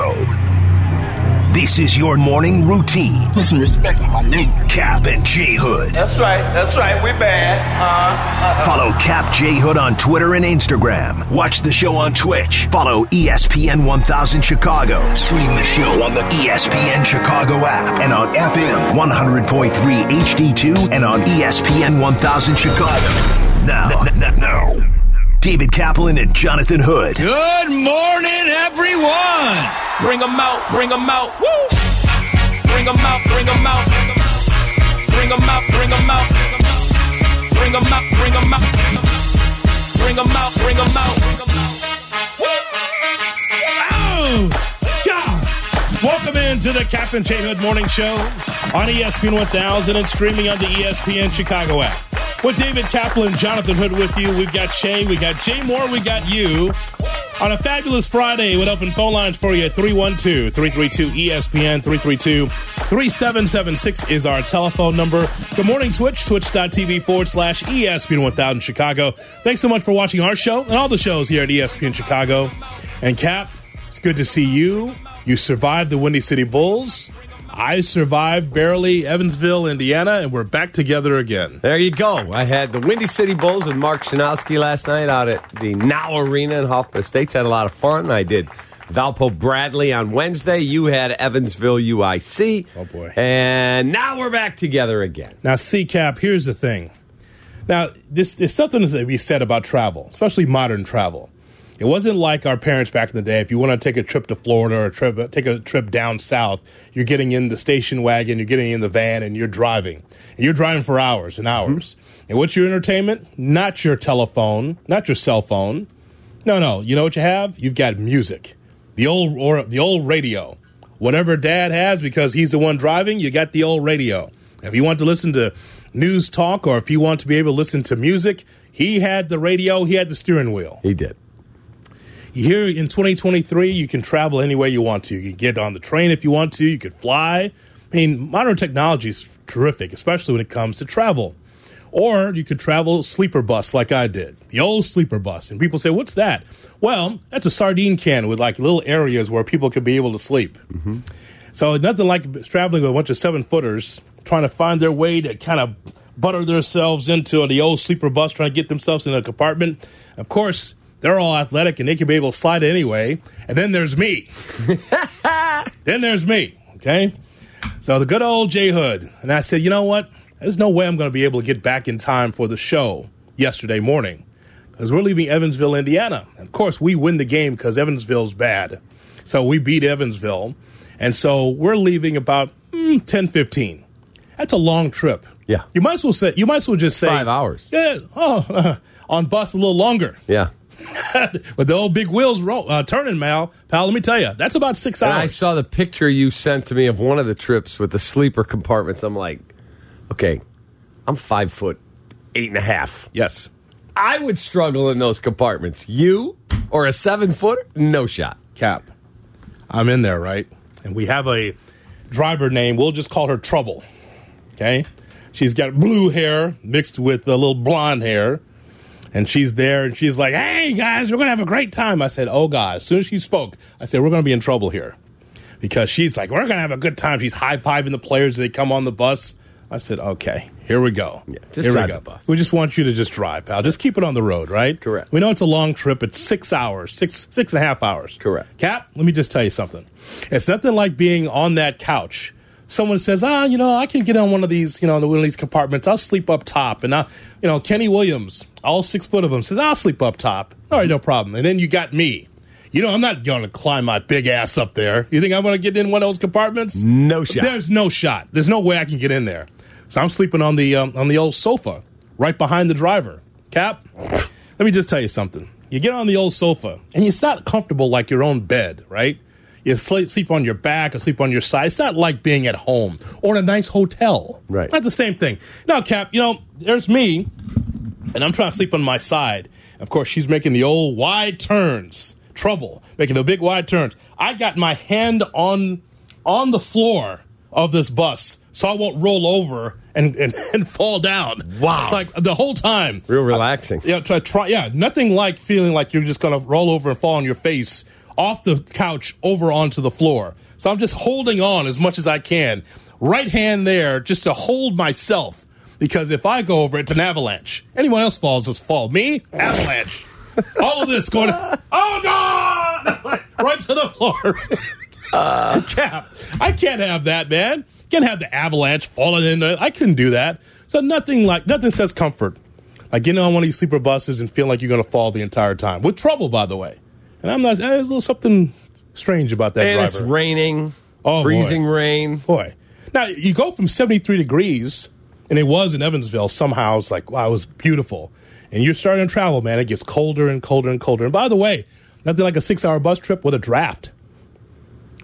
Chicago. This is your morning routine. Put some respect on my name. Cap and J Hood. That's right. That's right. We bad. Uh, uh, Follow Cap J Hood on Twitter and Instagram. Watch the show on Twitch. Follow ESPN 1000 Chicago. Stream the show on the ESPN Chicago app and on FM 100.3 HD2 and on ESPN 1000 Chicago. Now, n- n- now, David Kaplan and Jonathan Hood. Good morning, everyone. Bring 'em out, bring 'em out. Woo! Bring 'em out, bring 'em out. Bring 'em out, bring 'em out. Bring 'em out, bring 'em out. Bring 'em out, bring 'em out. Oh, God. Welcome into the Cap and J Hood Morning Show on ESPN 1000 and streaming on the ESPN Chicago app. With David Kaplan, Jonathan Hood with you. We've got Shay, we got Jay Moore, we got you. On a fabulous Friday with open phone lines for you 312 332 ESPN 332 3776 is our telephone number. Good morning, Twitch, twitch.tv forward slash ESPN 1000 Chicago. Thanks so much for watching our show and all the shows here at ESPN Chicago. And Cap, it's good to see you. You survived the Windy City Bulls. I survived barely Evansville, Indiana, and we're back together again. There you go. I had the Windy City Bulls with Mark Schanowski last night out at the Now Arena in Hoffman Estates. Had a lot of fun. I did Valpo Bradley on Wednesday. You had Evansville UIC. Oh, boy. And now we're back together again. Now, CCAP, here's the thing. Now, this there's something to be said about travel, especially modern travel. It wasn't like our parents back in the day. If you want to take a trip to Florida or a trip, uh, take a trip down south, you're getting in the station wagon, you're getting in the van, and you're driving. And you're driving for hours and mm-hmm. hours. And what's your entertainment? Not your telephone, not your cell phone. No, no. You know what you have? You've got music, the old or the old radio. Whatever Dad has, because he's the one driving, you got the old radio. If you want to listen to news talk, or if you want to be able to listen to music, he had the radio. He had the steering wheel. He did. Here in 2023, you can travel any way you want to. You can get on the train if you want to. You could fly. I mean, modern technology is terrific, especially when it comes to travel. Or you could travel sleeper bus like I did, the old sleeper bus. And people say, "What's that?" Well, that's a sardine can with like little areas where people could be able to sleep. Mm-hmm. So nothing like traveling with a bunch of seven footers trying to find their way to kind of butter themselves into the old sleeper bus, trying to get themselves in a compartment. Of course, they're all athletic and they can be able to slide anyway. And then there's me. then there's me. Okay. So the good old Jay Hood. And I said, you know what? There's no way I'm going to be able to get back in time for the show yesterday morning because we're leaving Evansville, Indiana. And of course, we win the game because Evansville's bad. So we beat Evansville. And so we're leaving about mm, 10 15. That's a long trip. Yeah. You might as well say, you might as well just say Five hours. Yeah. Oh, on bus a little longer. Yeah. With the old big wheels ro- uh, turning, Mal, pal, let me tell you, that's about six And hours. I saw the picture you sent to me of one of the trips with the sleeper compartments. I'm like, okay, I'm five foot eight and a half. yes. I would struggle in those compartments. You or a seven footer? No shot. Cap. I'm in there, right? And we have a driver name. We'll just call her Trouble. Okay? She's got blue hair mixed with a little blonde hair. And she's there and she's like, hey, guys, we're going to have a great time. I said, oh, God. As soon as she spoke, I said, we're going to be in trouble here. Because she's like, we're going to have a good time. She's high fiving the players as they come on the bus. I said, okay, here we go. Yeah, just here drive we go. the bus. We just want you to just drive, pal. Just keep it on the road, right? Correct. We know it's a long trip. It's six hours, six six and a half hours. Correct. Cap, let me just tell you something. It's nothing like being on that couch. Someone says, ah, you know, I can get on one of these, you know, one of these compartments. I'll sleep up top. And, I, you know, Kenny Williams, all six foot of him, says, I'll sleep up top. All right, no problem. And then you got me. You know, I'm not going to climb my big ass up there. You think I'm going to get in one of those compartments? No shot. There's no shot. There's no way I can get in there. So I'm sleeping on the um, on the old sofa right behind the driver. Cap, let me just tell you something. You get on the old sofa and it's not comfortable like your own bed, right? You sleep, sleep on your back or sleep on your side. It's not like being at home or in a nice hotel. Right. Not the same thing. Now, Cap, you know, there's me and I'm trying to sleep on my side. Of course, she's making the old wide turns. Trouble making the big wide turns. I got my hand on on the floor of this bus, so I won't roll over and and, and fall down. Wow. Like the whole time. Real relaxing. Yeah, try, try. Yeah, nothing like feeling like you're just gonna roll over and fall on your face off the couch over onto the floor. So I'm just holding on as much as I can. Right hand there just to hold myself because if I go over, it's an avalanche. Anyone else falls, it's fall. Me, avalanche. All of this going, oh God! right to the floor. Uh. Cap, I can't have that, man. Can't have the avalanche falling in. The, I couldn't do that. So nothing like nothing says comfort. Like getting on one of these sleeper buses and feeling like you're going to fall the entire time with trouble, by the way. And I'm not. There's a little something strange about that And driver. it's raining, Oh, boy. freezing rain. Boy. Now, you go from 73 degrees, and it was in Evansville. Somehow it's like, wow, it was beautiful. And you're starting to travel, man. It gets colder and colder and colder. And by the way, nothing like a six hour bus trip with a draft.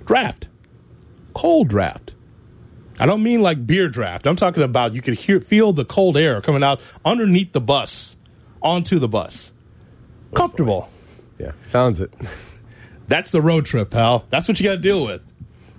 Draft. Cold draft. I don't mean like beer draft. I'm talking about you could hear, feel the cold air coming out underneath the bus onto the bus. Comfortable. Yeah, sounds it. That's the road trip, pal. That's what you got to deal with.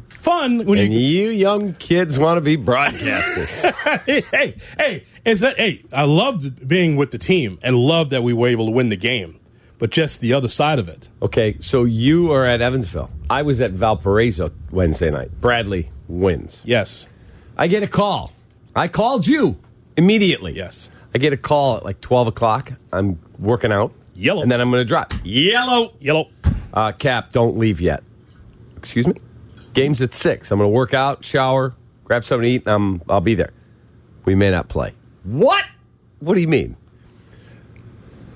Fun when And you you young kids want to be broadcasters. hey, hey, is that hey, I loved being with the team and love that we were able to win the game. But just the other side of it. okay, so you are at Evansville. I was at Valparaiso Wednesday night. Bradley wins. Yes. I get a call. I called you immediately. Yes. I get a call at like 12 o'clock. I'm working out. Yellow. And then I'm going to drop. Yellow. Yellow. Uh, Cap, don't leave yet. Excuse me? Game's at 6. I'm going to work out, shower, grab something to eat, and I'm, I'll be there. We may not play. What? What do you mean?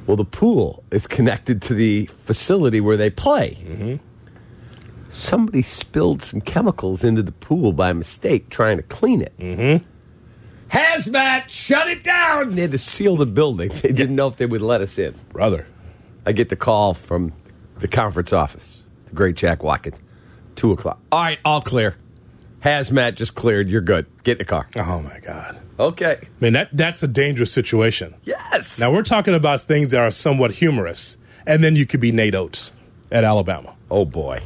Well, the pool is connected to the facility where they play. Somebody spilled some chemicals into the pool by mistake trying to clean it. Mm-hmm. Hazmat, shut it down! They had to seal the building. They didn't know if they would let us in. Brother. I get the call from the conference office, the great Jack Watkins. Two o'clock. All right, all clear. Hazmat just cleared. You're good. Get in the car. Oh my God. Okay. Man, that that's a dangerous situation. Yes. Now we're talking about things that are somewhat humorous. And then you could be Nate Oats at Alabama. oh boy.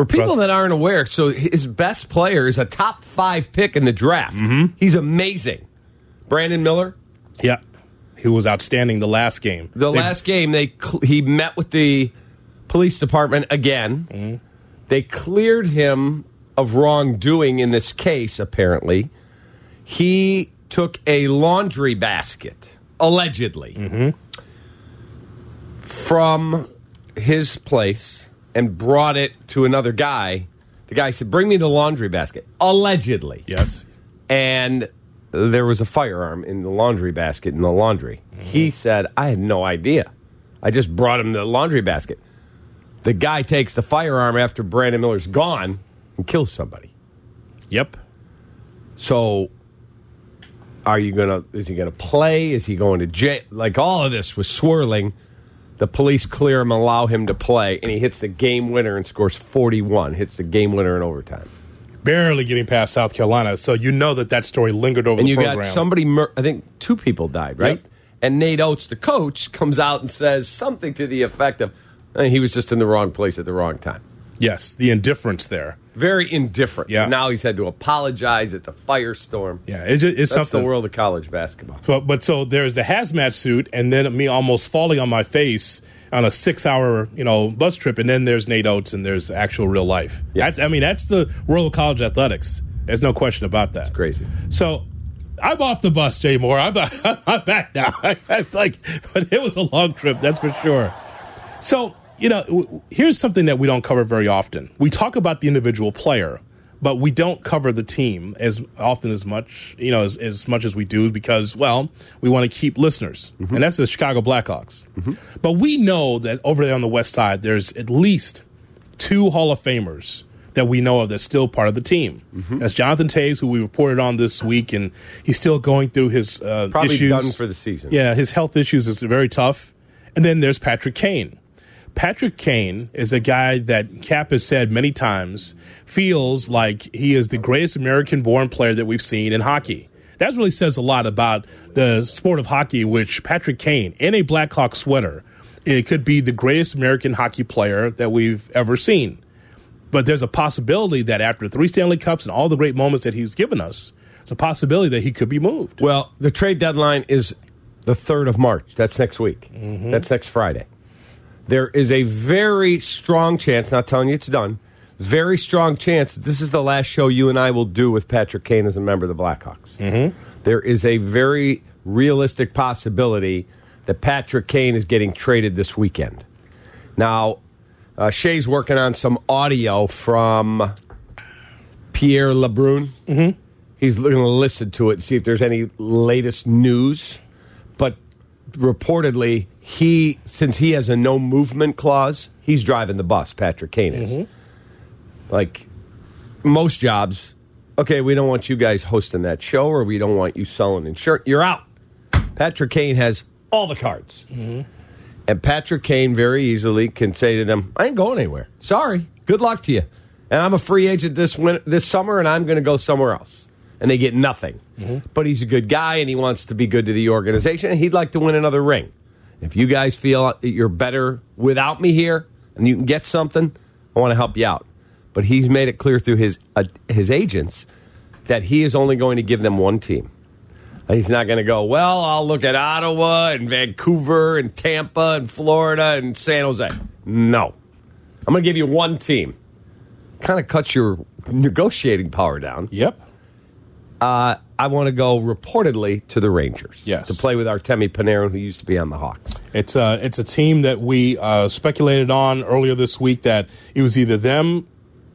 For people that aren't aware, so his best player is a top five pick in the draft. Mm-hmm. He's amazing. Brandon Miller. Yeah. He was outstanding the last game. The They- last game, they cl- he met with the police department again. Mm-hmm. They cleared him of wrongdoing in this case. Apparently, he took a laundry basket, allegedly, mm-hmm. from his place and brought it to another guy. The guy said, "Bring me the laundry basket." Allegedly, Yes. and there was a firearm in the laundry basket in the laundry. He mm-hmm. said, I had no idea. I just brought him the laundry basket. The guy takes the firearm after Brandon Miller's gone and kills somebody. Yep. So are you gonna is he gonna play? Is he going to jail? Like all of this was swirling. The police clear him, allow him to play, and he hits the game winner and scores 41. Hits the game winner in overtime. Barely getting past South Carolina. So you know that that story lingered over and the you program. got somebody. Mur- I think two people died, right? Yep. And Nate Oats, the coach, comes out and says something to the effect of, "Eh, "He was just in the wrong place at the wrong time." Yes. The indifference there. Very indifferent. Yeah. Now he's had to apologize. It's a firestorm. Yeah. It just, it's That's something. the world of college basketball. But but so there's the hazmat suit, and then me almost falling on my face on a six-hour you know bus trip, and then there's Nate Oats, and there's actual real life. Yeah. That's, I mean that's the world of college athletics. There's no question about that. Crazy. So I'm off the bus, Jay Moore. I'm, I'm back now. I'm like, but it was a long trip, that's for sure. So you know, w- here's something that we don't cover very often. We talk about the individual player, but we don't cover the team as often as much, you know, as, as much as we do because, well, we want to keep listeners, mm-hmm. and that's the Chicago Blackhawks. Mm-hmm. But we know that over there on the West Side, there's at least two Hall of Famers that we know of that's still part of the team. Mm-hmm. That's Jonathan Toews, who we reported on this week, and he's still going through his uh, Probably issues. done for the season. Yeah, his health issues is very tough. And then there's Patrick Kane. Patrick Kane is a guy that Cap has said many times feels like he is the greatest American born player that we've seen in hockey. That really says a lot about the sport of hockey, which Patrick Kane, in a Blackhawk sweater, it could be the greatest American hockey player that we've ever seen. But there's a possibility that after three Stanley Cups and all the great moments that he's given us, it's a possibility that he could be moved. Well, the trade deadline is the 3rd of March. That's next week. Mm-hmm. That's next Friday. There is a very strong chance, not telling you it's done, very strong chance that this is the last show you and I will do with Patrick Kane as a member of the Blackhawks. Mm-hmm. There is a very realistic possibility that Patrick Kane is getting traded this weekend. Now, uh, Shay's working on some audio from Pierre LeBrun. Mm-hmm. He's going to listen to it and see if there's any latest news. But reportedly, he since he has a no movement clause, he's driving the bus. Patrick Kane is. Mm-hmm. Like most jobs, okay, we don't want you guys hosting that show, or we don't want you selling insurance. You're out. Patrick Kane has all the cards. Mm-hmm. And Patrick Kane very easily can say to them, I ain't going anywhere. Sorry. Good luck to you. And I'm a free agent this win- this summer, and I'm going to go somewhere else. And they get nothing. Mm-hmm. But he's a good guy, and he wants to be good to the organization, and he'd like to win another ring. If you guys feel you're better without me here, and you can get something, I want to help you out. But he's made it clear through his uh, his agents that he is only going to give them one team. He's not going to go, well, I'll look at Ottawa and Vancouver and Tampa and Florida and San Jose. No. I'm going to give you one team. Kind of cuts your negotiating power down. Yep. Uh, I want to go reportedly to the Rangers. Yes. To play with Artemi Panarin, who used to be on the Hawks. It's a it's a team that we uh, speculated on earlier this week that it was either them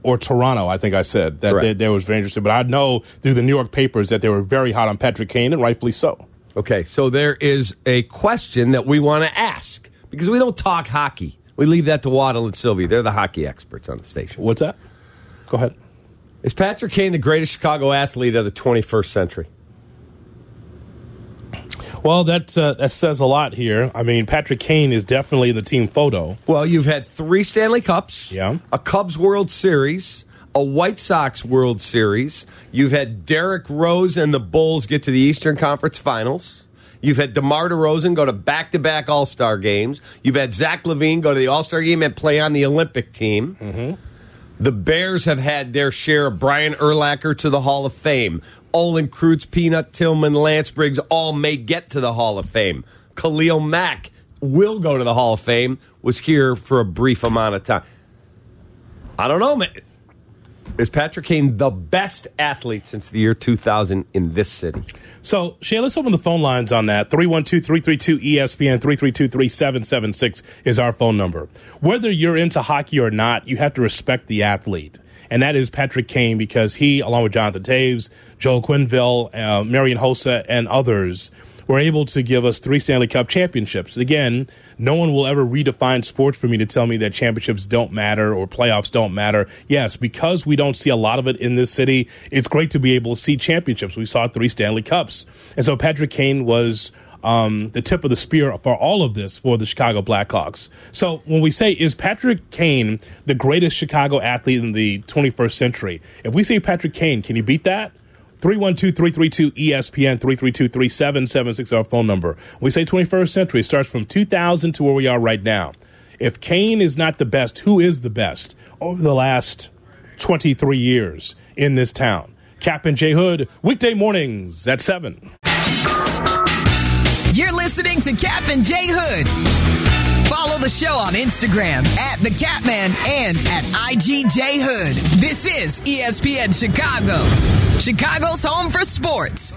or Toronto. I think I said that they was very interested, but I know through the New York papers that they were very hot on Patrick Kane, and rightfully so. Okay, so there is a question that we want to ask because we don't talk hockey. We leave that to Waddle and Sylvie. They're the hockey experts on the station. What's that? Go ahead. Is Patrick Kane the greatest Chicago athlete of the 21st century? Well, that uh, that says a lot here. I mean, Patrick Kane is definitely the team photo. Well, you've had three Stanley Cups, Yeah. a Cubs World Series, a White Sox World Series. You've had Derrick Rose and the Bulls get to the Eastern Conference Finals. You've had DeMar DeRozan go to back-to-back All-Star games. You've had Zach LaVine go to the All-Star game and play on the Olympic team. The Bears have had their share of Brian Urlacher to the Hall of Fame. Olin Kreutz, Peanut Tillman, Lance Briggs all may get to the Hall of Fame. Khalil Mack will go to the Hall of Fame, was here for a brief amount of time. I don't know, man. Is Patrick Kane the best athlete since the year 2000 in this city? So, Shay, let's open the phone lines on that. 312 332 ESPN 332 3776 is our phone number. Whether you're into hockey or not, you have to respect the athlete. And that is Patrick Kane because he, along with Jonathan Toews, Joel Quenneville, uh, Marian Hossa, and others, were able to give us three Stanley Cup championships. Again, no one will ever redefine sports for me to tell me that championships don't matter or playoffs don't matter. Yes, because we don't see a lot of it in this city, it's great to be able to see championships. We saw three Stanley Cups. And so Patrick Kane was um, the tip of the spear for all of this for the Chicago Blackhawks. So when we say, is Patrick Kane the greatest Chicago athlete in the 21st century? If we say Patrick Kane, can you beat that? 312-332-ESPN, 332-3776 our phone number. We say 21st century, starts from 2000 to where we are right now. If Kane is not the best, who is the best over the last 23 years in this town? Cap and J Hood, weekday mornings at 7. You're listening to Cap and J Hood. Follow the show on Instagram at the Catman and at IGJ Hood. This is E ESPN Chicago, Chicago's home for sports.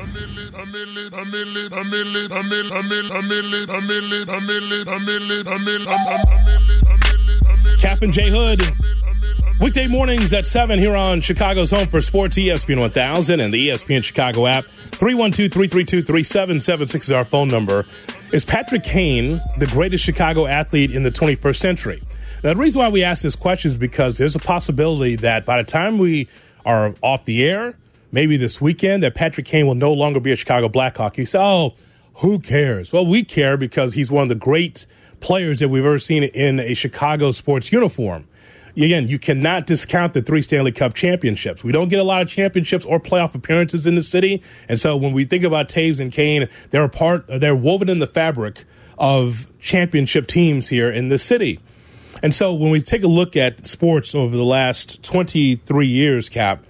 Cap and J Hood. Weekday mornings at 7 here on Chicago's Home for Sports, ESPN 1000 and the ESPN Chicago app. 312 332 3776 is our phone number. Is Patrick Kane the greatest Chicago athlete in the 21st century? Now, the reason why we ask this question is because there's a possibility that by the time we are off the air, maybe this weekend, that Patrick Kane will no longer be a Chicago Blackhawk. You say, oh, who cares? Well, we care because he's one of the great players that we've ever seen in a Chicago sports uniform. Again, you cannot discount the three Stanley Cup championships. We don't get a lot of championships or playoff appearances in the city, and so when we think about Toews and Kane, they're a part. They're woven in the fabric of championship teams here in the city. And so when we take a look at sports over the last 23 years, Cap,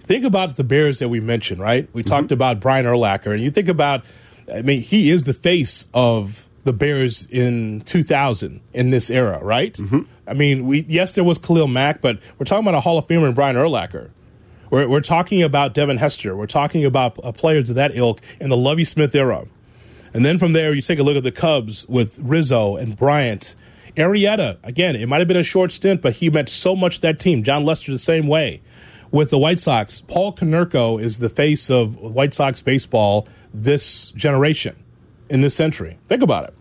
think about the Bears that we mentioned, right? We mm-hmm. talked about Brian Urlacher, and you think about, I mean, he is the face of the Bears in 2000 in this era, right? Mm-hmm. I mean, we yes, there was Khalil Mack, but we're talking about a Hall of Famer in Brian Urlacher. We're, we're talking about Devin Hester. We're talking about uh, players of that ilk in the Lovie Smith era. And then from there, you take a look at the Cubs with Rizzo and Bryant. Arrieta, again, it might have been a short stint, but he meant so much to that team. Jon Lester, the same way. With the White Sox, Paul Konerko is the face of White Sox baseball this generation, in this century. Think about it.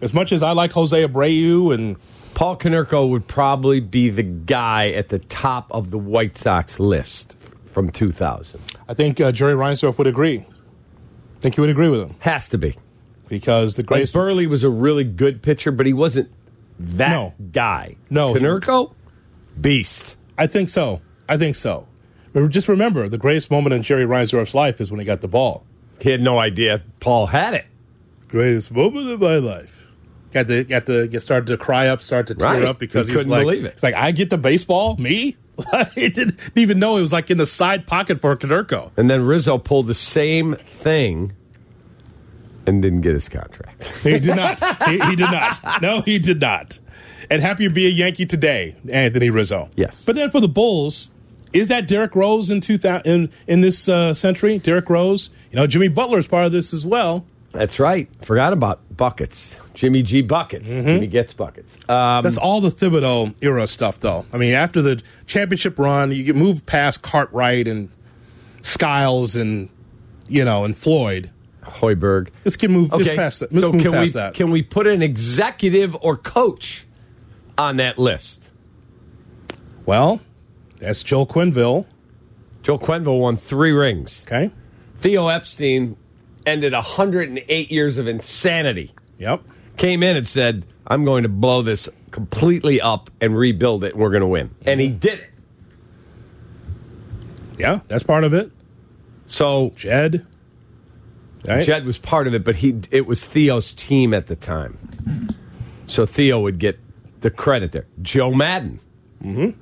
As much as I like Jose Abreu and Paul Konerko would probably be the guy at the top of the White Sox list from 2000. I think uh, Jerry Reinsdorf would agree. I think he would agree with him Has to be. because the Like greatest. Buehrle was a really good pitcher, but he wasn't that No. guy. No. Konerko, beast. I think so. I think so. But just remember, the greatest moment in Jerry Reinsdorf's life is when he got the ball. He had no idea Paul had it. Greatest moment of my life. Got the got the get started to cry up, start to tear Right. up because He he, couldn't like, believe it. It's like I get the baseball, me. he didn't even know it was like in the side pocket for Konerko. And then Rizzo pulled the same thing and didn't get his contract. He did not. he, he did not. No, he did not. And happy to be a Yankee today, Anthony Rizzo. Yes. But then for the Bulls, is that Derrick Rose in 2000 in, in this uh, century? Derrick Rose, you know, Jimmy Butler is part of this as well. That's right. Forgot about buckets. Jimmy G buckets. Jimmy gets buckets. Um, That's all the Thibodeau era stuff, though. I mean, after the championship run, you move past Cartwright and Skiles and you know and Floyd. Hoiberg. This can move. Okay. past that. Let's so can past we that. can we put an executive or coach on that list? well, that's Joel Quenneville. Joe Quinville won three rings. Okay. Theo Epstein ended 108 years of insanity. Yep. Came in and said, "I'm going to blow this completely up and rebuild it, and we're going to win." And he did it. Yeah, that's part of it. So Jed. Right? Jed was part of it, but he it was Theo's team at the time. So Theo would get the credit there. Joe Maddon. Mm-hmm.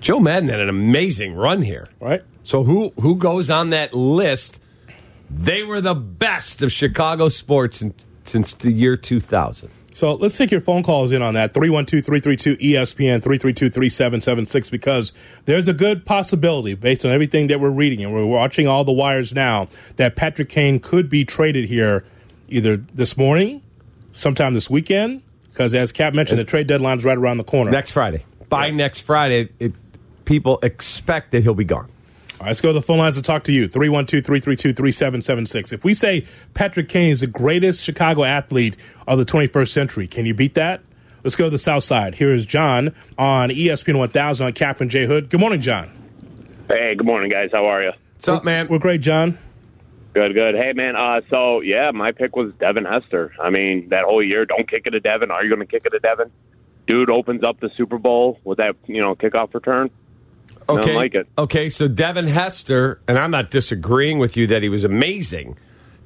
Joe Maddon had an amazing run here. Right. So who who goes on that list? They were the best of Chicago sports in, since the year 2000. So let's take your phone calls in on that 312 332 ESPN 332 3776 because there's a good possibility, based on everything that we're reading and we're watching all the wires now, that Patrick Kane could be traded here either this morning, sometime this weekend, because as Cap mentioned, the trade deadline is right around the corner. Next Friday. By next Friday, it, people expect that he'll be gone. All right, let's go to the phone lines to talk to you 312 332 3776. If we say Patrick Kane is the greatest Chicago athlete of the 21st century, can you beat that? Let's go to the south side. Here is John on ESPN 1000 on Cap and J Hood. Good morning, John. Hey, good morning, guys. How are you? What's up, man? We're great, John. Good, good. Hey, man. Uh, so yeah, my pick was Devin Hester. I mean, that whole year, don't kick it to Devin. Are you going to kick it to Devin? Dude opens up the Super Bowl with that, you know, kickoff return. Okay. Don't like it. Okay, so Devin Hester, and I'm not disagreeing with you that he was amazing.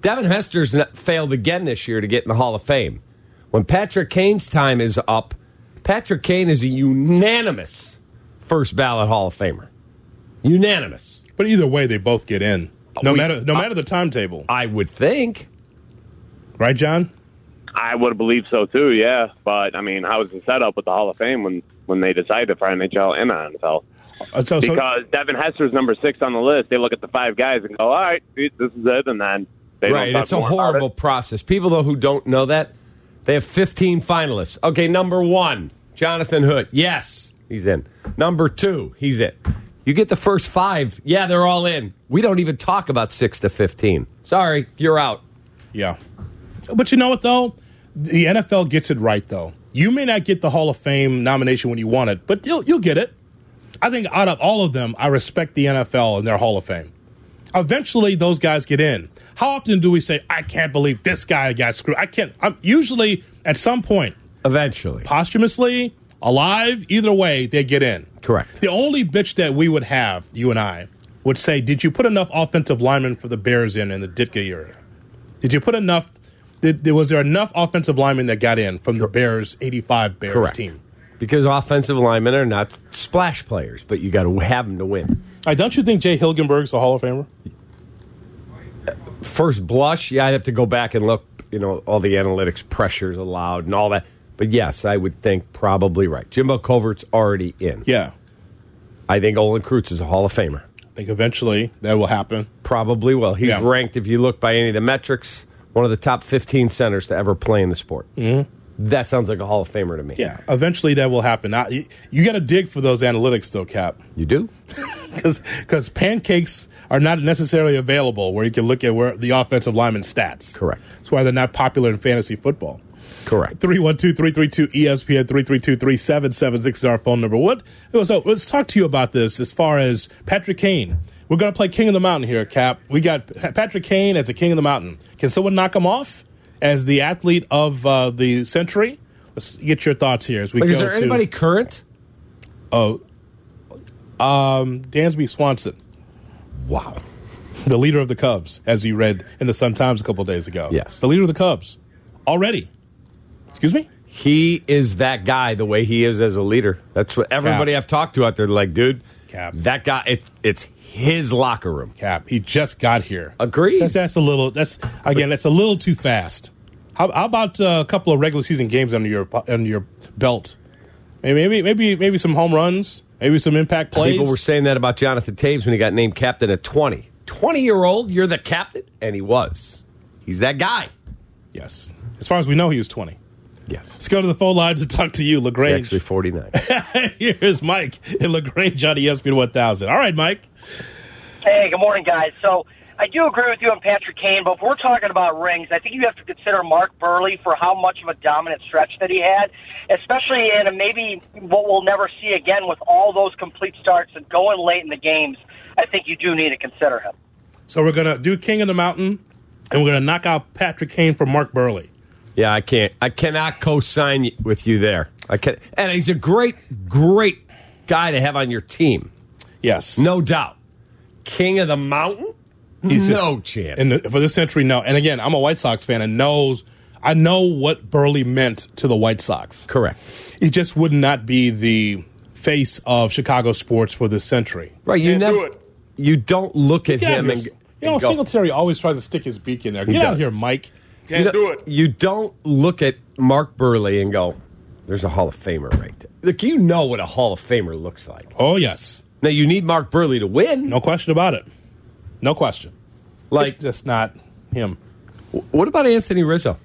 Devin Hester's not, failed again this year to get in the Hall of Fame. When Patrick Kane's time is up, Patrick Kane is a unanimous first ballot Hall of Famer. Unanimous. But either way, they both get in. No We- matter no matter the timetable. I would think. Right, John? I would have believed so too. Yeah, but I mean, how was the setup with the Hall of Fame when when they decided to for NHL and NFL? Uh, so, so, Because Devin Hester's number six on the list. They look at the five guys and go, "All right, this is it," and then they right, don't it's a horrible it. process. People, though, who don't know that, they have 15 finalists. Okay, number one, Jonathan Hood. Yes, he's in. Number two, he's in. You get the first five. Yeah, they're all in. We don't even talk about six to 15. Sorry, you're out. Yeah. But you know what, though? The NFL gets it right, though. You may not get the Hall of Fame nomination when you want it, but you'll, you'll get it. I think out of all of them, I respect the NFL and their Hall of Fame. Eventually, those guys get in. How often do we say, I can't believe this guy got screwed? I can't. I'm, usually, at some point, Eventually. posthumously, alive, either way, they get in. Correct. The only bitch that we would have, you and I, would say, Did you put enough offensive linemen for the Bears in in the Ditka era? Did you put enough? Did, was there enough offensive linemen that got in from the Bears 85 Bears Correct. team? Because offensive linemen are not splash players, but you got to have them to win. Right, don't you think Jay Hilgenberg's a Hall of Famer? First blush, yeah, I'd have to go back and look. you know, all the analytics pressures allowed and all that. But yes, I would think probably right. Jimbo Covert's already in. Yeah. I think Olin Kreutz is a Hall of Famer. I think eventually that will happen. Probably will. He's Yeah. ranked, if you look by any of the metrics, one of the top 15 centers to ever play in the sport. Mm-hmm. That sounds like a Hall of Famer to me. Yeah. Eventually that will happen. Now, you, you got to dig for those analytics, though, Cap. You do? Because pancakes are not necessarily available where you can look at where the offensive lineman stats. Correct. That's why they're not popular in fantasy football. Correct. 312-332 ESPN 332-3776 is our phone number. What so let's talk to you about this as far as Patrick Kane. We're going to play King of the Mountain here, Cap. We got Patrick Kane as the King of the Mountain. Can someone knock him off as the athlete of uh, the century? Let's get your thoughts here as we Like, go is there to anybody current? Oh, um, Dansby Swanson, Wow. the leader of the Cubs, as you read in the Sun Times a couple days ago. Yes. the leader of the Cubs already. Excuse me. He is that guy the way he is as a leader. That's what everybody Cap. I've talked to out there, like, dude, Cap. that guy, it, it's his locker room. Cap. He just got here. Agreed. That's, that's a little. That's again. That's a little too fast. How, how about uh, a couple of regular season games under your under your belt? Maybe maybe maybe maybe some home runs. Maybe some impact plays. People were saying that about Jonathan Toews when he got named captain at 20. 20 year old, you're the captain? And he was. He's that guy. yes. As far as we know, he was twenty. Yes. Let's go to the phone lines and talk to you, Lagrange. Actually, 49. Here's Mike in Lagrange on ESPN 1000. All right, Mike. Hey, good morning, guys. So I do agree with you on Patrick Kane, but if we're talking about rings, I think you have to consider Mark Buehrle for how much of a dominant stretch that he had, especially in a maybe what we'll never see again with all those complete starts and going late in the games. I think you do need to consider him. So we're gonna do King of the Mountain, and we're gonna knock out Patrick Kane for Mark Buehrle. Yeah, I can't. I cannot co-sign with you there. I can, and he's a great, great guy to have on your team, Yes. no doubt. King of the mountain, He's no just- chance. In the, for this century, no. And again, I'm a White Sox fan and knows I know what Buehrle meant to the White Sox. Correct. He just would not be the face of Chicago sports for this century. Right. You Can't never. do. You don't look at Get him and, you know, and go, Singletary always tries to stick his beak in there. Get out does. here, Mike. Can't you do don't- it. You don't look at Mark Buehrle and go, "There's a Hall of Famer right there." Look, you know what a Hall of Famer looks like. Oh yes, Now you need Mark Buehrle to win. no question about it. No question. Like, just not him. what about Anthony Rizzo?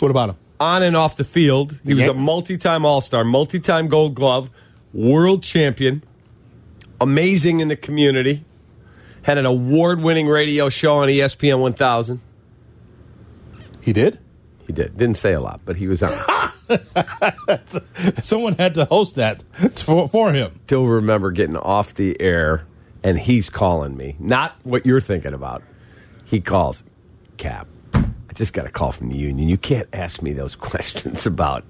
What about him? On and off the field, he was a multi-time All-Star, multi-time Gold Glove, world champion, amazing in the community. Had an award-winning radio show on ESPN 1000. He did. He did. Didn't say a lot, but he was on. Someone had to host that for, for him. Still remember getting off the air and he's calling me. Not what you're thinking about. He calls, Cap. I just got a call from the union. You can't ask me those questions about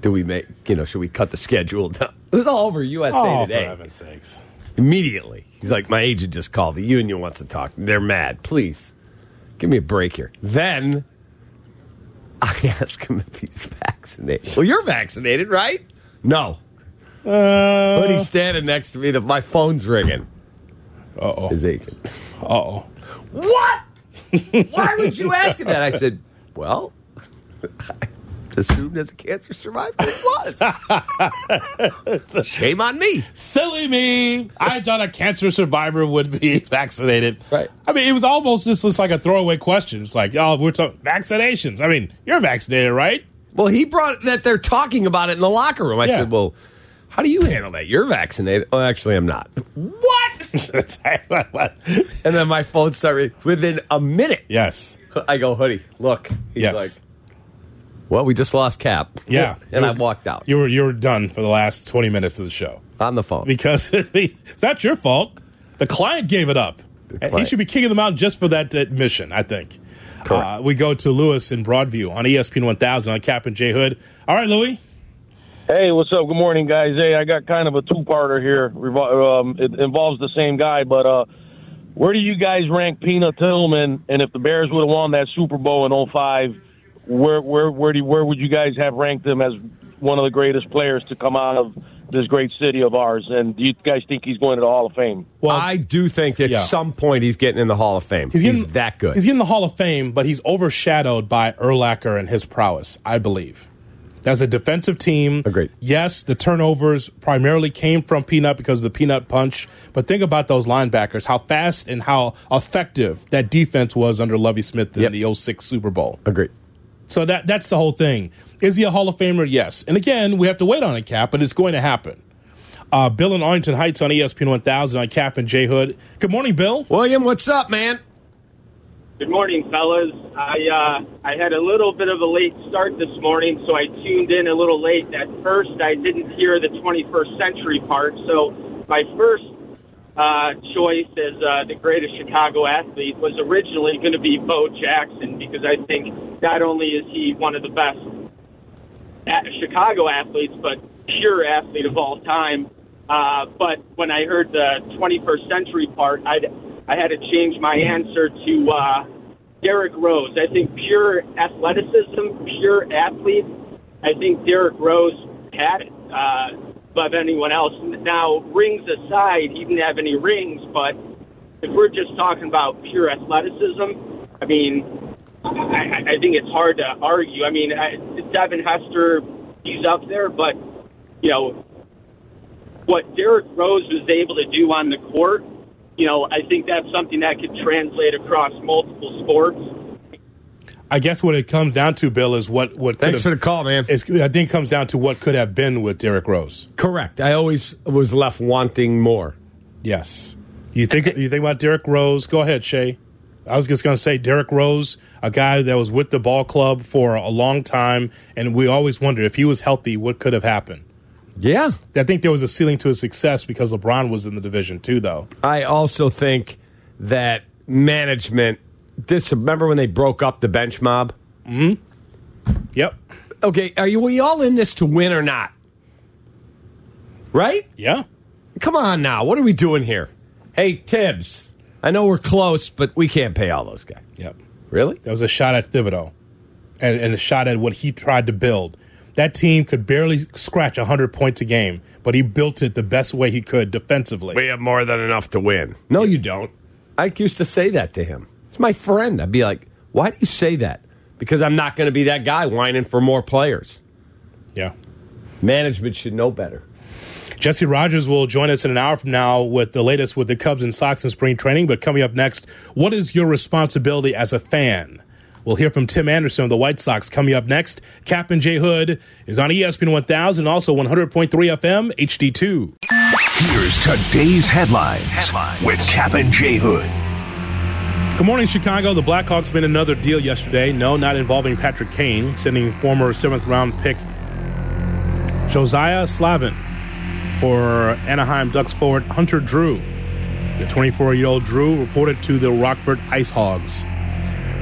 do we make you know should we cut the schedule down? It was all over USA Oh, for Today. heaven's sakes! Immediately, he's like, "My agent just called. The union wants to talk. They're mad. Please, give me a break here." Then I ask him if he's vaccinated. Well, you're vaccinated, right? No. Uh But he's standing next to me. The, my phone's ringing. Oh. His agent. Uh oh. What? Why would you ask him that? I said, well, I assumed as a cancer survivor it was. Shame on me. Silly me! I thought a cancer survivor would be vaccinated. Right. I mean, it was almost just, just like a throwaway question. It's like, oh, we're talking vaccinations. I mean, you're vaccinated, right? Well, he brought that they're talking about it in the locker room. I Yeah. said, well, how do you handle that? You're vaccinated. Oh, actually, I'm not. What? And then my phone started within a minute. yes. I go, hoodie, look. He's Yes. like, well, we just lost Cap. Yeah. And I walked out You were you were done for the last twenty minutes of the show on the phone. because it's not your fault. The client gave it up. He should be king of the mountain just for that admission. I think. Correct. Uh, we go to Lewis in Broadview on ESPN 1000 on Cap and J Hood. All right, Louis. Hey, what's up? Good morning, guys. Hey, I got kind of a two-parter here. Um, it involves the same guy, but uh, where do you guys rank Peanut Tillman? And if the Bears would have won that Super Bowl in 05, where where where do where would you guys have ranked him as one of the greatest players to come out of this great city of ours. And do you guys think he's going to the Hall of Fame? Well, I do think at Yeah. some point he's getting in the Hall of Fame. He's, getting, that good. He's getting the Hall of Fame, but he's overshadowed by Urlacher and his prowess, I believe. As a defensive team, Agreed. Yes, the turnovers primarily came from Peanut because of the Peanut punch. But think about those linebackers, how fast and how effective that defense was under Lovie Smith in Yep. the 06 Super Bowl. Agreed. So that that's the whole thing. Is he a Hall of Famer? Yes. And again, we have to wait on it, Cap, but it's going to happen. Uh, Bill in Arlington Heights on ESPN 1000 on Cap and J Hood. Good morning, Bill. William, what's up, man? Good morning, fellas. I uh, I had a little bit of a late start this morning, so I tuned in a little late. At first, I didn't hear the 21st century part, so my first uh, choice as uh, the greatest Chicago athlete was originally going to be Bo Jackson because I think not only is he one of the best at Chicago athletes, but pure athlete of all time. Uh, but when I heard the 21st century part, I I had to change my answer to uh, Derrick Rose. I think pure athleticism, pure athlete. I think Derrick Rose had it uh, above anyone else. Now, rings aside, he didn't have any rings, but if we're just talking about pure athleticism, I mean, I, I think it's hard to argue. I mean, I, Devin Hester, he's up there, but you know what Derrick Rose was able to do on the court. You know, I think that's something that could translate across multiple sports. I guess what it comes down to, Bill, is what what. Thanks for the call, man. is- I think it comes down to what could have been with Derrick Rose. Correct. I always was left wanting more. Yes. You think you think about Derrick Rose? Go ahead, Shay. I was just going to say Derrick Rose, a guy that was with the ball club for a long time, and we always wondered if he was healthy, what could have happened. Yeah. I think there was a ceiling to his success because LeBron was in the division too, though. I also think that management. This remember when they broke up the bench mob? Hmm. Yep. Okay, are you we all in this to win or not? Right? Yeah. Come on now. What are we doing here? Hey, Thibs. I know we're close, but we can't pay all those guys. Yep. Really? That was a shot at Thibodeau, and, and a shot at what he tried to build. That team could barely scratch 100 points a game, but he built it the best way he could defensively. We have more than enough to win. No, you don't. I used to say that to him. It's my friend. I'd be like, why do you say that? Because I'm not going to be that guy whining for more players. Yeah. Management should know better. Jesse Rogers will join us in an hour from now with the latest with the Cubs and Sox in spring training. But coming up next, what is your responsibility as a fan? We'll hear from Tim Anderson of the White Sox coming up next. Cap and J Hood is on ESPN 1000, also 100.3 FM, HD2. Here's today's headlines, with Cap and J Hood. Good morning, Chicago. The Blackhawks made another deal yesterday. No, not involving Patrick Kane, sending former seventh round pick Josiah Slavin for Anaheim Ducks forward Hunter Drew. The 24 year old Drew reported to the Rockford Ice Hogs.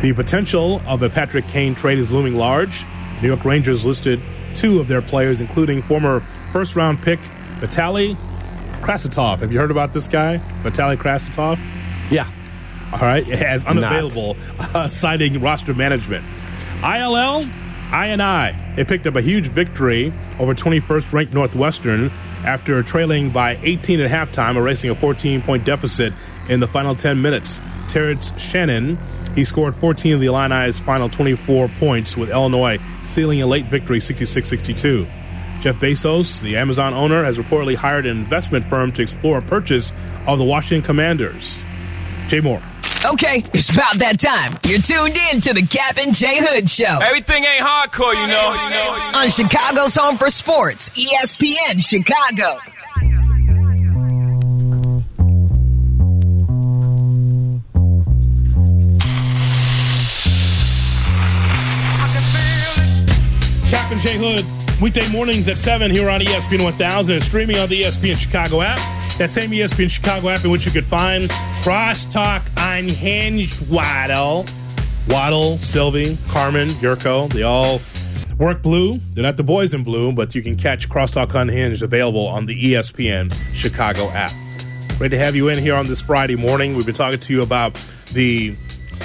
The potential of a Patrick Kane trade is looming large. The New York Rangers listed two of their players, including former first round pick Vitali Kravtsov. Have you heard about this guy, Vitali Kravtsov? Yeah. All right, as unavailable, uh, citing roster management. ILL, INI, they picked up a huge victory over 21st ranked Northwestern after trailing by 18 at halftime, erasing a 14 point deficit in the final 10 minutes. Terrence Shannon, he scored 14 of the Illini's final 24 points, with Illinois sealing a late victory 66 62. Jeff Bezos, the Amazon owner, has reportedly hired an investment firm to explore a purchase of the Washington Commanders. Jay Moore. Okay, it's about that time. You're tuned in to the Cap and J Hood Show Everything ain't hardcore, you know. You know. on Chicago's Home for Sports, ESPN Chicago. Captain Jay Hood, weekday mornings at 7 here on ESPN 1000 and streaming on the ESPN Chicago app. That same ESPN Chicago app in which you could find Crosstalk Unhinged Waddle. Waddle, Sylvie, Carmen, Yurko, they all work blue. They're not the boys in blue, but you can catch Crosstalk Unhinged available on the ESPN Chicago app. Great to have you in here on this Friday morning. We've been talking to you about the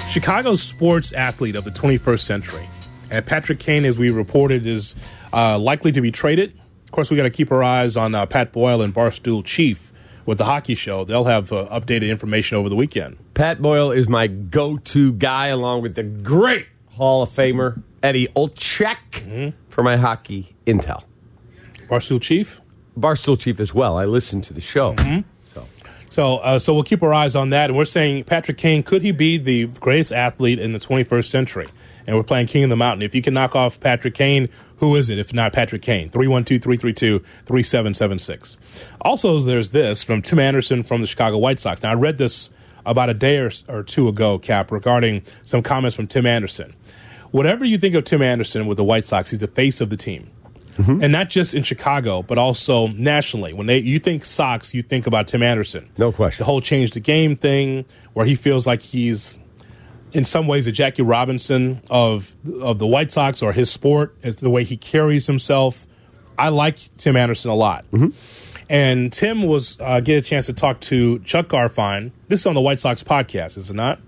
Chicago sports athlete of the 21st century. And Patrick Kane, as we reported, is uh, likely to be traded. Of course, we got to keep our eyes on uh, Pat Boyle and Barstool Chief with the hockey show. They'll have uh, updated information over the weekend. Pat Boyle is my go-to guy, along with the great Hall of Famer Eddie Olczyk for my hockey intel. Barstool Chief, Barstool Chief as well. I listen to the show. So, uh, so we'll keep our eyes on that. And we're saying Patrick Kane could he be the greatest athlete in the 21st century? And we're playing King of the Mountain. If you can knock off Patrick Kane, who is it? If not Patrick Kane, 312-332-3776. Also, there's this from Tim Anderson from the Chicago White Sox. Now, I read this about a day or, or two ago, Cap, regarding some comments from Tim Anderson. Whatever you think of Tim Anderson with the White Sox, he's the face of the team. Mm-hmm. And not just in Chicago, but also nationally. When they you think Sox, you think about Tim Anderson. No question. The whole change the game thing, where he feels like he's in some ways the Jackie Robinson of of the White Sox or his sport, is the way he carries himself. I like Tim Anderson a lot. And Tim was uh, get a chance to talk to Chuck Garfien. This is on the White Sox podcast, is it not?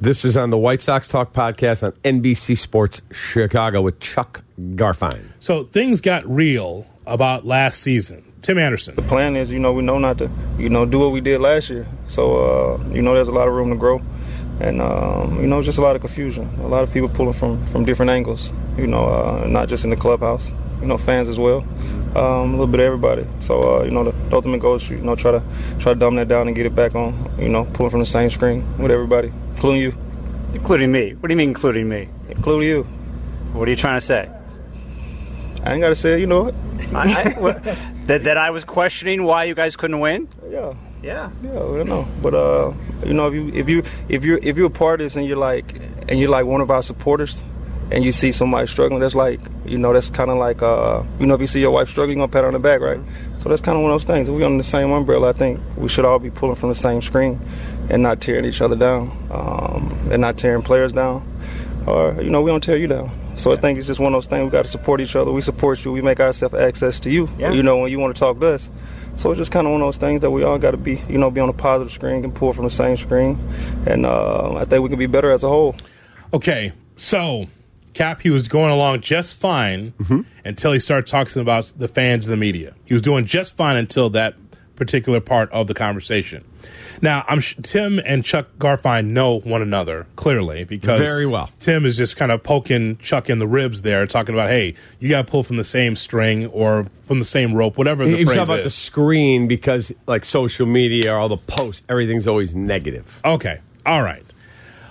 This is on the White Sox Talk podcast on NBC Sports Chicago with Chuck Garfien. So things got real about last season. Tim Anderson. The plan is, you know, we know not to, you know, do what we did last year. So, uh, you know, there's a lot of room to grow, and um, you know, just a lot of confusion. A lot of people pulling from from different angles. You know, uh, not just in the clubhouse. You know, fans as well. Um, a little bit of everybody. So, uh, you know, the, the ultimate goal is, you know, try to try to dumb that down and get it back on. You know, pulling from the same screen with everybody, including you. Including me. What do you mean, including me? Including you. What are you trying to say? I ain't got to say it. You know it. I, I, what, that, that I was questioning why you guys couldn't win? Yeah. Yeah. Yeah, I don't know. But uh, you know, if you if you if you if you're a part of this and you're like and you're like one of our supporters, and you see somebody struggling, that's like you know that's kind of like uh, you know if you see your wife struggling, you're gonna pat her on the back, right? So that's kind of one of those things. If we're under the same umbrella, I think we should all be pulling from the same screen, and not tearing each other down, um, and not tearing players down, or you know we don't tear you down. So I think it's just one of those things. We got to support each other. We support you. We make ourselves access to you. Yeah. You know when you want to talk to us. So it's just kind of one of those things that we all got to be, you know, be on a positive screen and pull from the same screen. And uh, I think we can be better as a whole. Okay, so Cap, he was going along just fine until he started talking about the fans and the media. He was doing just fine until that particular part of the conversation. Now, I'm sh- Tim and Chuck Garfien know one another clearly because Very well. Tim is just kind of poking Chuck in the ribs there, talking about, hey, you got to pull from the same string or from the same rope, whatever the He was talking about the screen because, like, social media, or all the posts, everything's always negative. Okay. All right.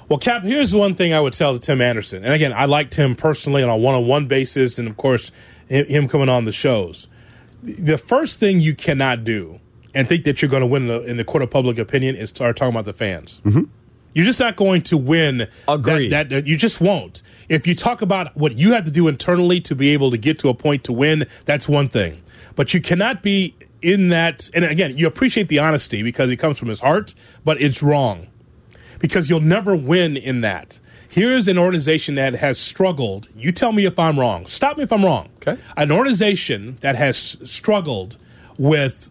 Well, Cap, here's one thing I would tell to Tim Anderson. And again, I like Tim personally on a one on one basis, and of course, him coming on the shows. The first thing you cannot do and think that you're going to win in the, in the court of public opinion is start talking about the fans. Mm-hmm. You're just not going to win. Agreed. That, that, you just won't. If you talk about what you have to do internally to be able to get to a point to win, that's one thing. But you cannot be in that. And again, you appreciate the honesty because it comes from his heart, but it's wrong because you'll never win in that. Here's an organization that has struggled. You tell me if I'm wrong. Stop me if I'm wrong. Okay. An organization that has struggled with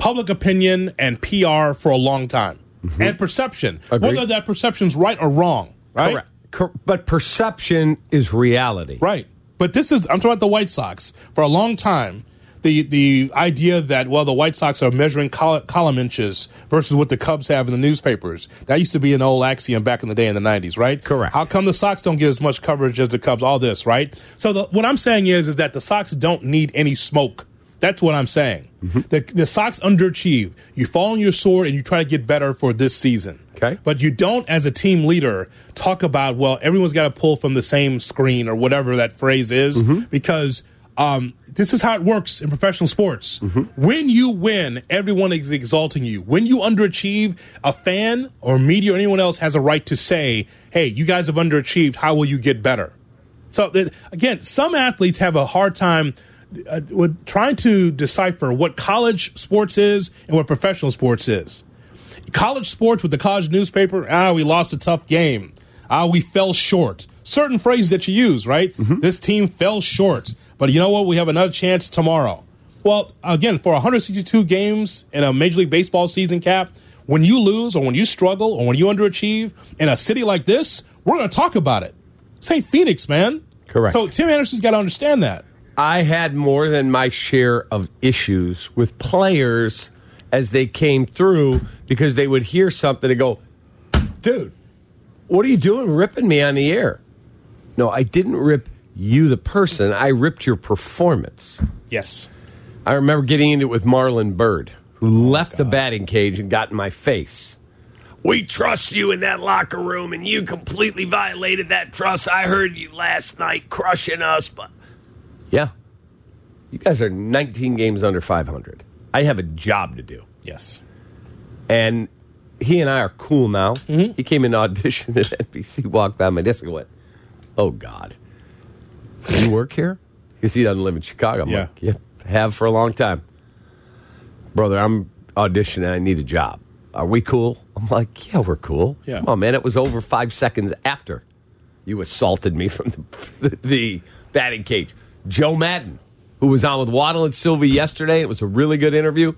public opinion and PR for a long time and perception, Mm-hmm. Agreed. whether that perception's right or wrong. Right. Correct. Cor- but perception is reality. Right. But this is I'm talking about the White Sox. For a long time, the the idea that well the White Sox are measuring col- column inches versus what the Cubs have in the newspapers. That used to be an old axiom back in the day in the 90s, right? Correct. How come the Sox don't get as much coverage as the Cubs? All this, right? So the, what I'm saying is is that the Sox don't need any smoke. That's what I'm saying. Mm-hmm. The, the Sox underachieve. You fall on your sword and you try to get better for this season. Okay. But you don't, as a team leader, talk about, well, everyone's got to pull from the same screen or whatever that phrase is, mm-hmm. because um, this is how it works in professional sports. Mm-hmm. When you win, everyone is exalting you. When you underachieve, a fan or media or anyone else has a right to say, hey, you guys have underachieved. How will you get better? So again, some athletes have a hard time uh, with trying to decipher what college sports is and what professional sports is. College sports with the college newspaper, ah, we lost a tough game. Ah, we fell short. Certain phrases that you use, right? This team fell short, but you know what? We have another chance tomorrow. Well, again, for 162 games in a Major League Baseball season cap, when you lose or when you struggle or when you underachieve in a city like this, we're going to talk about it. St. Phoenix, man. Correct. So Tim Anderson's got to understand that. I had more than my share of issues with players as they came through because they would hear something and go, dude, what are you doing ripping me on the air? No, I didn't rip you, the person. I ripped your performance. Yes. I remember getting into it with Marlon Byrd, who oh, left the batting cage and got in my face. We trust you in that locker room, and you completely violated that trust. I heard you last night crushing us, but yeah, you guys are 19 games under 500. I have a job to do. Yes. And he and I are cool now. Mm-hmm. He came in to audition at NBC, walked by my desk and went, Oh, God. You work here? Because he doesn't live in Chicago. I'm Yeah. like, yeah, have for a long time. Brother, I'm auditioning. I need a job. Are we cool? I'm like, yeah, we're cool. Yeah. Come on, man. It was over five seconds after you assaulted me from the, the batting cage. Joe Maddon, who was on with Waddle and Silvy yesterday, it was a really good interview.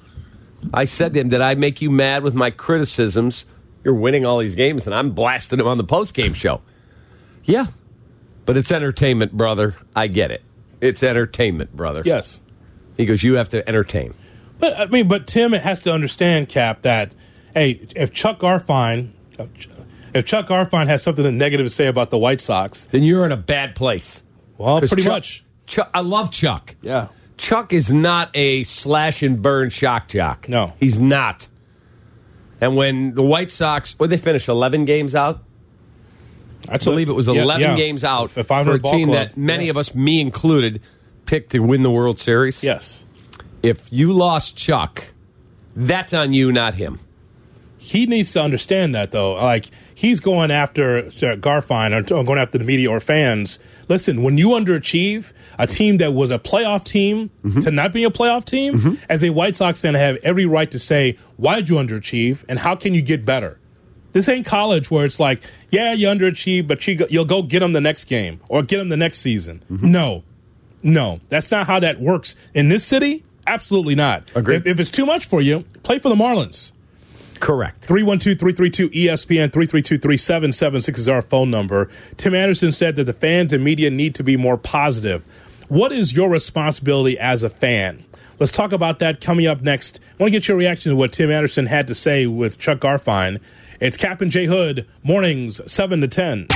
I said to him, Did I make you mad with my criticisms? You're winning all these games, and I'm blasting him on the post game show. Yeah, but it's entertainment, brother. I get it. It's entertainment, brother. Yes. He goes, You have to entertain. But I mean, but Tim has to understand, Cap, that hey, if Chuck Garfien, if Chuck Garfien has something negative to say about the White Sox, then you're in a bad place. Well, pretty Chuck- much. Chuck, I love Chuck. Yeah. Chuck is not a slash and burn shock jock. No. He's not. And when the White Sox, what they finish, 11 games out? I believe it was 11 yeah. games out for a team club. that many Yeah. of us, me included, picked to win the World Series. Yes. If you lost Chuck, that's on you, not him. He needs to understand that, though. Like he's going after Sir Garfien or going after the media or fans. Listen, when you underachieve, a team that was a playoff team mm-hmm. to not be a playoff team, mm-hmm. as a White Sox fan, I have every right to say, why did you underachieve and how can you get better? This ain't college where it's like, yeah, you underachieve, but you go, you'll go get them the next game or get them the next season. Mm-hmm. No, no, that's not how that works in this city. Absolutely not. Agreed. If, if it's too much for you, play for the Marlins. Correct. 312 332 ESPN 332 3776 is our phone number. Tim Anderson said that the fans and media need to be more positive. What is your responsibility as a fan? Let's talk about that coming up next. I want to get your reaction to what Tim Anderson had to say with Chuck Garfien. It's Cap and J Hood, mornings 7 to 10.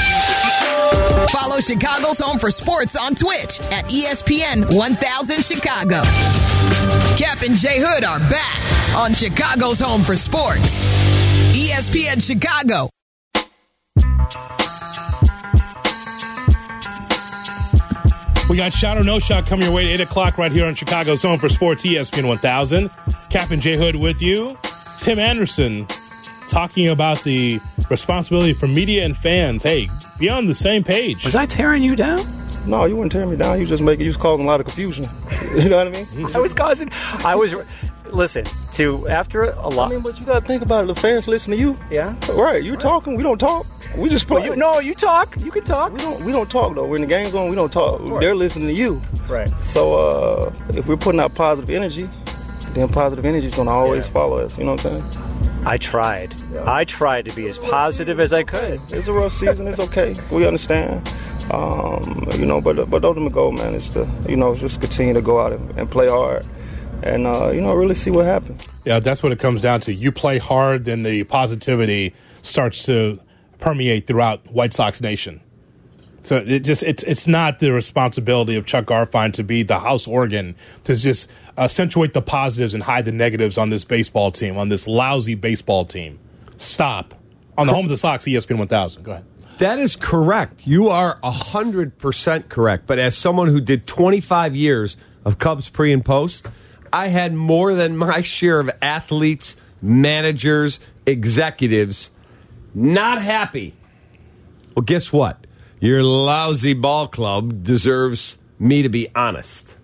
Follow Chicago's Home for Sports on Twitch at ESPN 1000 Chicago. Cap and J Hood are back on Chicago's Home for Sports. ESPN Chicago. We got shot or no shot coming your way at 8 o'clock right here on Chicago's Home for Sports ESPN 1000. Cap and J Hood with you. Tim Anderson talking about the responsibility for media and fans. Hey, be on the same page. Was I tearing you down? No, you weren't tearing me down. You just making you was causing a lot of confusion. you know what I mean? I was causing. I was. Listen to after a lot. I mean, but you got to think about it. The fans listen to you. Yeah. Right. You talking. We don't talk. We just play. Well, you, no, you talk. You can talk. We don't. We don't talk though. When the game's on, we don't talk. They're listening to you. Right. So uh, if we're putting out positive energy, then positive energy is going to always Yeah. follow us. You know what I'm saying? I tried. I tried to be as positive as I could. It's a rough season. It's okay. We understand. Um, you know, but but the ultimate goal, man, is to you know just continue to go out and, and play hard, and uh, you know really see what happens. Yeah, that's what it comes down to. You play hard, then the positivity starts to permeate throughout White Sox Nation. So it just it's it's not the responsibility of Chuck Garfien to be the house organ to just accentuate the positives and hide the negatives on this baseball team, on this lousy baseball team. Stop. On the home of the Sox, ESPN 1000. Go ahead. That is correct. You are 100% correct. But as someone who did 25 years of Cubs pre and post, I had more than my share of athletes, managers, executives not happy. Well, guess what? Your lousy ball club deserves me to be honest.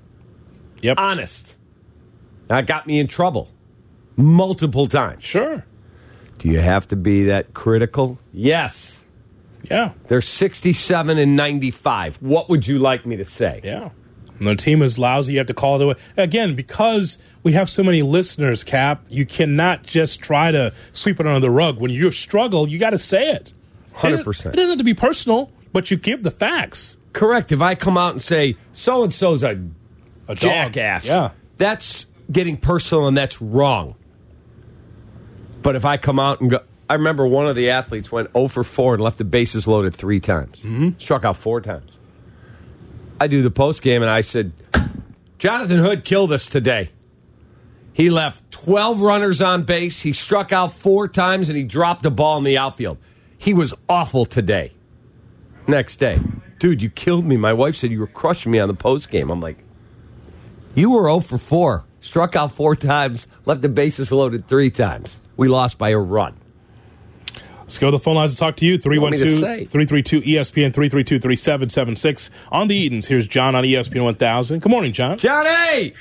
Yep. Honest. That got me in trouble multiple times. Sure. Do you have to be that critical? Yes. Yeah. They're 67 and 95. What would you like me to say? Yeah. When the team is lousy, you have to call it away. Again, because we have so many listeners, Cap, you cannot just try to sweep it under the rug. When you struggle, you got to say it. 100%. It doesn't have to be personal, but you give the facts. Correct. If I come out and say, so and so's a A dog. jackass. Yeah. That's getting personal and that's wrong. But if I come out and go, I remember one of the athletes went 0 for 4 and left the bases loaded three times, mm-hmm. struck out four times. I do the post game and I said, Jonathan Hood killed us today. He left 12 runners on base. He struck out four times and he dropped a ball in the outfield. He was awful today. Next day, dude, you killed me. My wife said you were crushing me on the post game. I'm like, you were 0 for 4, struck out four times, left the bases loaded three times. We lost by a run. Let's go to the phone lines to talk to you. 312 332 ESPN 332 3776. On the Edens. here's John on ESPN 1000. Good morning, John. Johnny!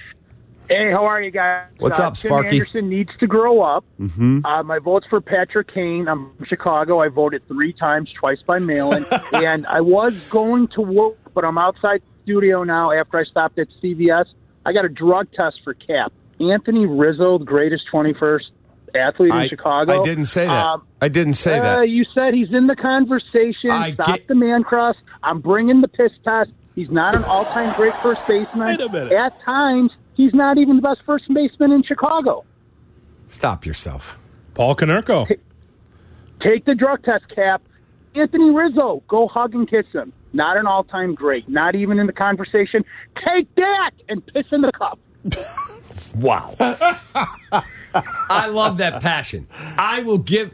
Hey, how are you guys? What's uh, up, Tim Sparky? Anderson needs to grow up. Mm-hmm. Uh, my vote's for Patrick Kane. I'm from Chicago. I voted three times, twice by mail-in, and I was going to work, but I'm outside the studio now. After I stopped at CVS, I got a drug test for Cap. Anthony Rizzo, the greatest 21st athlete in I- Chicago. I didn't say that. Um, I didn't say uh, that. You said he's in the conversation. I Stop get- the man cross. I'm bringing the piss test. He's not an all-time great first baseman. Wait a minute. At times, he's not even the best first baseman in Chicago. Stop yourself. Paul Konerko. Take the drug test, Cap. Anthony Rizzo, go hug and kiss him. Not an all-time great. Not even in the conversation. Take that and piss in the cup. Wow. I love that passion. I will give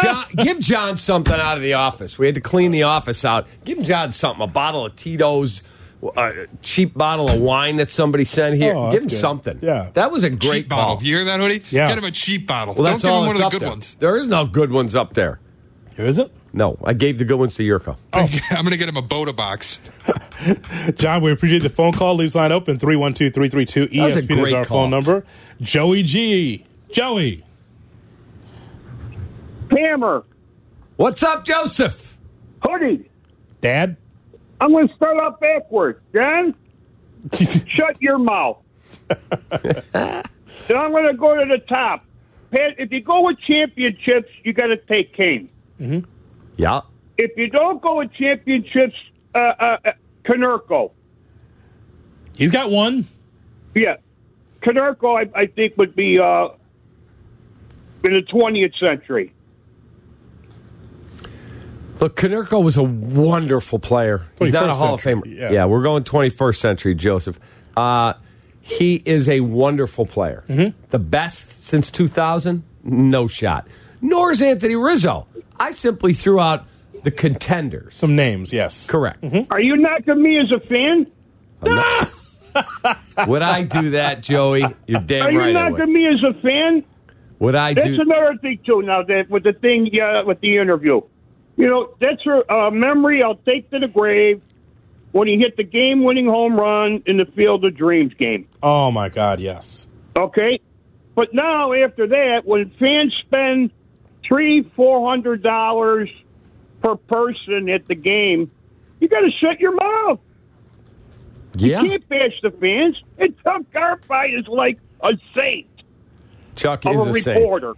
John, give John something out of the office. We had to clean the office out. Give John something a bottle of Tito's, a cheap bottle of wine that somebody sent here. Oh, give him good. something. Yeah. That was a great cheap bottle. call. You hear that, Hoodie? Yeah. Get him a cheap bottle. Well, Don't give him one of the good there. ones. There is no good ones up there. there. Is it? No, I gave the good ones to Yurko. Oh. I'm going to get him a Bota Box. John, we appreciate the phone call. Leaves line open 312 332 That was a ESPN is our call. phone number. Joey G. Joey. Hammer, What's up, Joseph? hoodie. Dad? I'm going to start off backwards. John, shut your mouth. then I'm going to go to the top. Pat, if you go with championships, you got to take Kane. Yeah. If you don't go with championships, uh, uh, uh, Konerko. He's got one. Yeah, Konerko, I, I think would be uh, in the 20th century. Look, Konerko was a wonderful player. He's not a 21st Hall of Famer. yeah. Yeah. we're going 21st century, Joseph. Uh, he is a wonderful player. Mm-hmm. The best since 2000? No shot. Nor is Anthony Rizzo. I simply threw out the contenders. Some names, yes. Correct. Are you knocking me as a fan? Would I do that, Joey? You're damn right. Are you right I knocking would. me as a fan? Would I That's do? another thing too. Now that with the thing, yeah, with the interview, you know, that's a uh, memory I'll take to the grave. When he hit the game-winning home run in the Field of Dreams game. Oh, my God, yes. Okay, but now after that, when fans spend three, four hundred dollars per person at the game, you got to shut your mouth. Yeah. You can't bash the fans. And Chuck Garfien is like a saint Chuck is a a saint. reporter.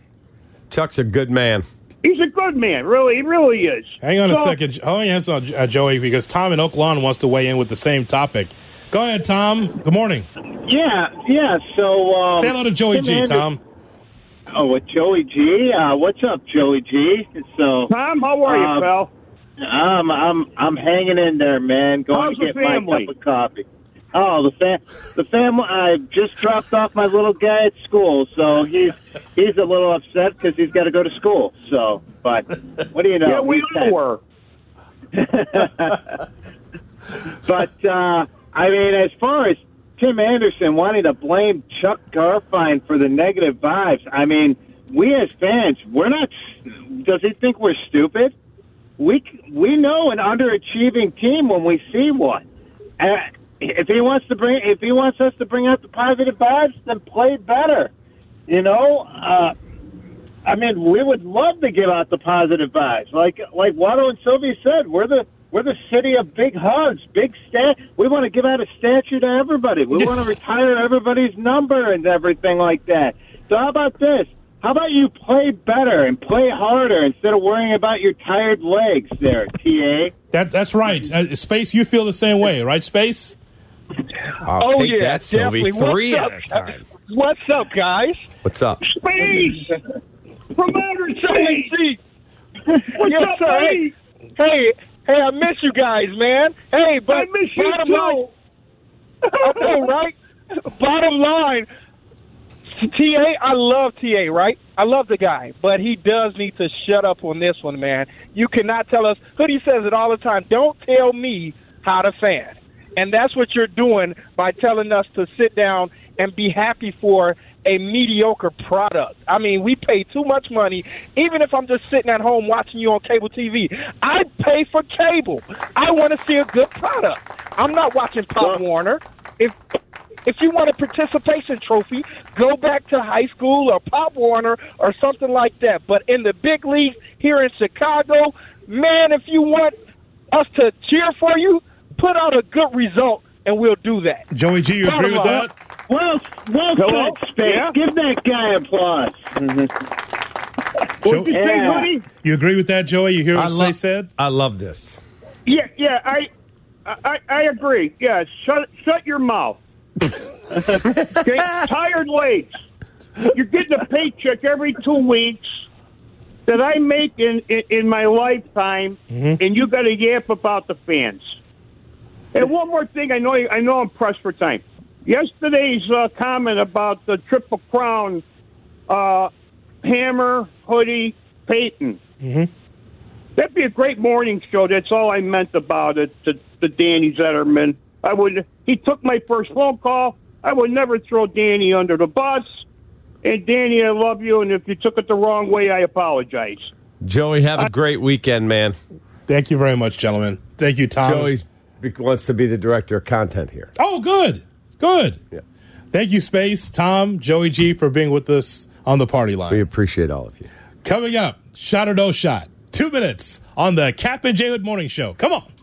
Chuck's a good man. He's a good man, really. He really is. Hang on a second. Hold on a uh, Joey, because Tom in Oak Lawn wants to weigh in with the same topic. Go ahead, Tom. Good morning. Yeah, yeah. So um, Say hello to Joey Tim G, Anderson- Tom. Oh, with Joey G. Uh, what's up, Joey G? So, Tom, how are you, um, pal? I'm I'm I'm hanging in there, man. Going How's to get my family? cup of coffee. Oh, the fam- the family. I just dropped off my little guy at school, so he's he's a little upset because he's got to go to school. So, but what do you know? yeah, we all were. But uh, I mean, as far as Tim Anderson wanting to blame Chuck Garfien for the negative vibes, I mean, we as fans, we're not. Does he think we're stupid? We we know an underachieving team when we see one. Uh, if he wants to bring, if he wants us to bring out the positive vibes, then play better. You know, uh, I mean, we would love to give out the positive vibes, like like Waddle and Sylvia said. We're the we're the city of big hugs, big stat. We want to give out a statue to everybody. We want to retire everybody's number and everything like that. So how about this? How about you play better and play harder instead of worrying about your tired legs there, TA? That That's right. Uh, Space, you feel the same way, right, Space? I'll oh take yeah, that, Silvy. definitely. Three What's at up? a time. What's up, guys? What's up? Space from outer space. What's yes, up, sir. Hey, hey, hey, I miss you guys, man. Hey, but I miss you bottom too. line, I know, right? Bottom line, TA, I love TA, right? I love the guy, but he does need to shut up on this one, man. You cannot tell us. Hoodie says it all the time. Don't tell me how to fan, and that's what you're doing by telling us to sit down and be happy for a mediocre product. I mean, we pay too much money. Even if I'm just sitting at home watching you on cable TV, I pay for cable. I want to see a good product. I'm not watching Pop Warner. If if you want a participation trophy, go back to high school or Pop Warner or something like that. But in the big league here in Chicago, man, if you want us to cheer for you, put out a good result and we'll do that. Joey G, you agree with Bottom that? Well, well Hello? said, Space. Yeah? Give that guy applause. Mm-hmm. What'd you say, Yeah. Hoodie? You agree with that, Joey? You hear what I Slay love- said? I love this. Yeah, yeah, I, I, I agree. Yeah, shut, shut your mouth. okay, tired legs. You're getting a paycheck every two weeks that I make in in, in my lifetime, mm-hmm. and you got to yap about the fans. And one more thing, I know I know I'm pressed for time. Yesterday's uh, comment about the triple crown, uh, Hammer, Hoodie, Peyton. Mm-hmm. That'd be a great morning show. That's all I meant about it. To, to Danny Zederman, I would. He took my first phone call. I would never throw Danny under the bus. And Danny, I love you. And if you took it the wrong way, I apologize. Joey, have a great weekend, man. Thank you very much, gentlemen. Thank you, Tom. Joey wants to be the director of content here. Oh, good. Good. Yeah. Thank you, Space, Tom, Joey G, for being with us on the party line. We appreciate all of you. Coming up, shot or no shot. Two minutes on the Cap and J Hood Morning Show. Come on.